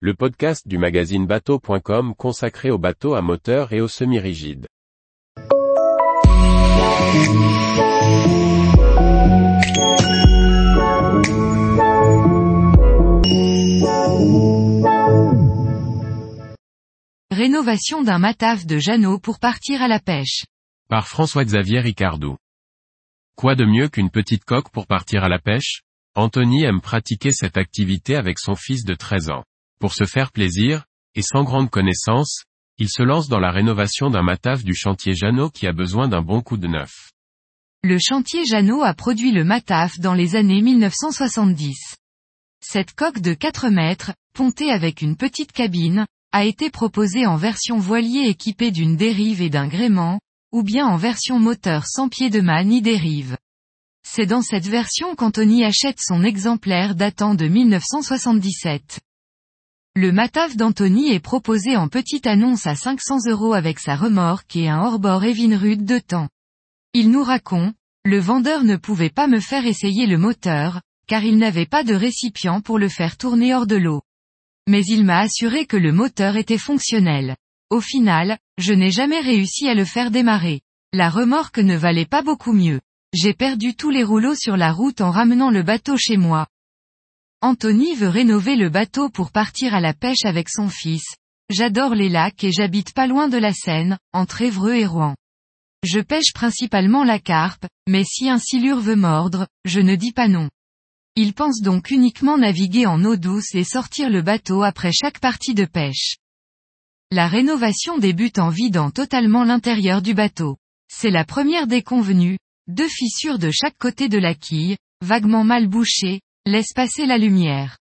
le podcast du magazine bateau.com consacré aux bateaux à moteur et aux semi-rigides. Rénovation d'un mataf de Jeannot pour partir à la pêche. Par François-Xavier Ricardou. Quoi de mieux qu'une petite coque pour partir à la pêche? Anthony aime pratiquer cette activité avec son fils de 13 ans. Pour se faire plaisir, et sans grande connaissance, il se lance dans la rénovation d'un mataf du chantier Jeannot qui a besoin d'un bon coup de neuf. Le chantier Jeannot a produit le mataf dans les années 1970. Cette coque de 4 mètres, pontée avec une petite cabine, a été proposée en version voilier équipée d'une dérive et d'un gréement, ou bien en version moteur sans pied de mât ni dérive. C'est dans cette version qu'Anthony achète son exemplaire datant de 1977. Le Mataf d'Anthony est proposé en petite annonce à 500 euros avec sa remorque et un hors-bord Evinrude de temps. Il nous raconte, le vendeur ne pouvait pas me faire essayer le moteur, car il n'avait pas de récipient pour le faire tourner hors de l'eau. Mais il m'a assuré que le moteur était fonctionnel. Au final, je n'ai jamais réussi à le faire démarrer. La remorque ne valait pas beaucoup mieux. J'ai perdu tous les rouleaux sur la route en ramenant le bateau chez moi. Anthony veut rénover le bateau pour partir à la pêche avec son fils. J'adore les lacs et j'habite pas loin de la Seine, entre Évreux et Rouen. Je pêche principalement la carpe, mais si un silure veut mordre, je ne dis pas non. Il pense donc uniquement naviguer en eau douce et sortir le bateau après chaque partie de pêche. La rénovation débute en vidant totalement l'intérieur du bateau. C'est la première des convenues, deux fissures de chaque côté de la quille, vaguement mal bouchées, laissent passer la lumière.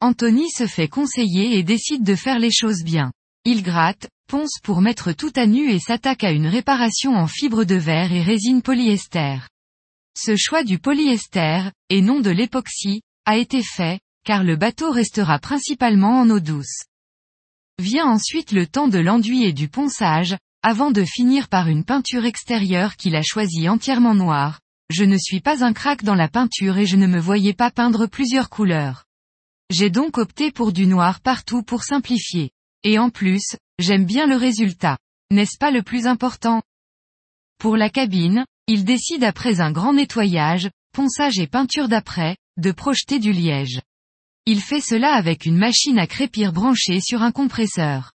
Anthony se fait conseiller et décide de faire les choses bien. Il gratte, ponce pour mettre tout à nu et s'attaque à une réparation en fibre de verre et résine polyester. Ce choix du polyester, et non de l'époxy, a été fait, car le bateau restera principalement en eau douce. Vient ensuite le temps de l'enduit et du ponçage, avant de finir par une peinture extérieure qu'il a choisie entièrement noire. Je ne suis pas un crack dans la peinture et je ne me voyais pas peindre plusieurs couleurs. J'ai donc opté pour du noir partout pour simplifier. Et en plus, j'aime bien le résultat. N'est-ce pas le plus important? Pour la cabine, il décide après un grand nettoyage, ponçage et peinture d'après, de projeter du liège. Il fait cela avec une machine à crépir branchée sur un compresseur.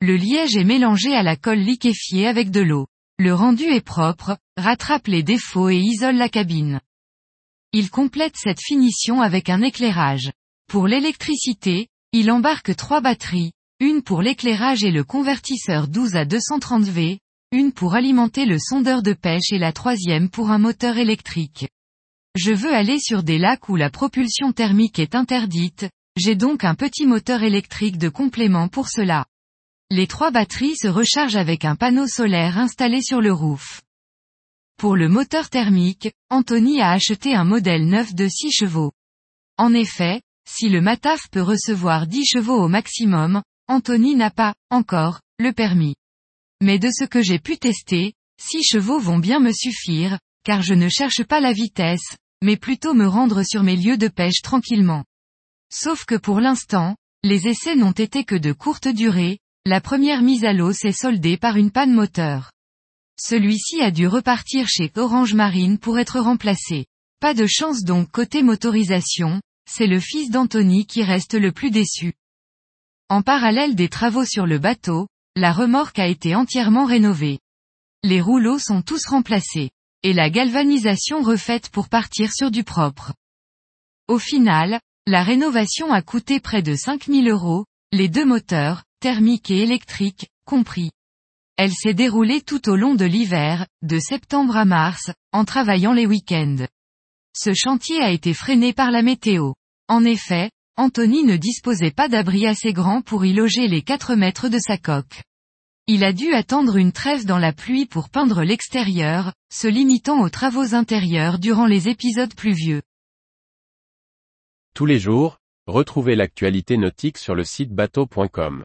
Le liège est mélangé à la colle liquéfiée avec de l'eau. Le rendu est propre, rattrape les défauts et isole la cabine. Il complète cette finition avec un éclairage. Pour l'électricité, il embarque trois batteries, une pour l'éclairage et le convertisseur 12 à 230 V, une pour alimenter le sondeur de pêche et la troisième pour un moteur électrique. Je veux aller sur des lacs où la propulsion thermique est interdite, j'ai donc un petit moteur électrique de complément pour cela. Les trois batteries se rechargent avec un panneau solaire installé sur le roof. Pour le moteur thermique, Anthony a acheté un modèle neuf de 6 chevaux. En effet, si le Mataf peut recevoir 10 chevaux au maximum, Anthony n'a pas, encore, le permis. Mais de ce que j'ai pu tester, 6 chevaux vont bien me suffire, car je ne cherche pas la vitesse, mais plutôt me rendre sur mes lieux de pêche tranquillement. Sauf que pour l'instant, les essais n'ont été que de courte durée, la première mise à l'eau s'est soldée par une panne moteur. Celui-ci a dû repartir chez Orange Marine pour être remplacé. Pas de chance donc côté motorisation, c'est le fils d'Anthony qui reste le plus déçu. En parallèle des travaux sur le bateau, la remorque a été entièrement rénovée. Les rouleaux sont tous remplacés et la galvanisation refaite pour partir sur du propre. Au final, la rénovation a coûté près de 5000 euros, les deux moteurs, thermique et électrique, compris. Elle s'est déroulée tout au long de l'hiver, de septembre à mars, en travaillant les week-ends. Ce chantier a été freiné par la météo. En effet, Anthony ne disposait pas d'abri assez grand pour y loger les 4 mètres de sa coque. Il a dû attendre une trêve dans la pluie pour peindre l'extérieur, se limitant aux travaux intérieurs durant les épisodes pluvieux. Tous les jours, retrouvez l'actualité nautique sur le site bateau.com.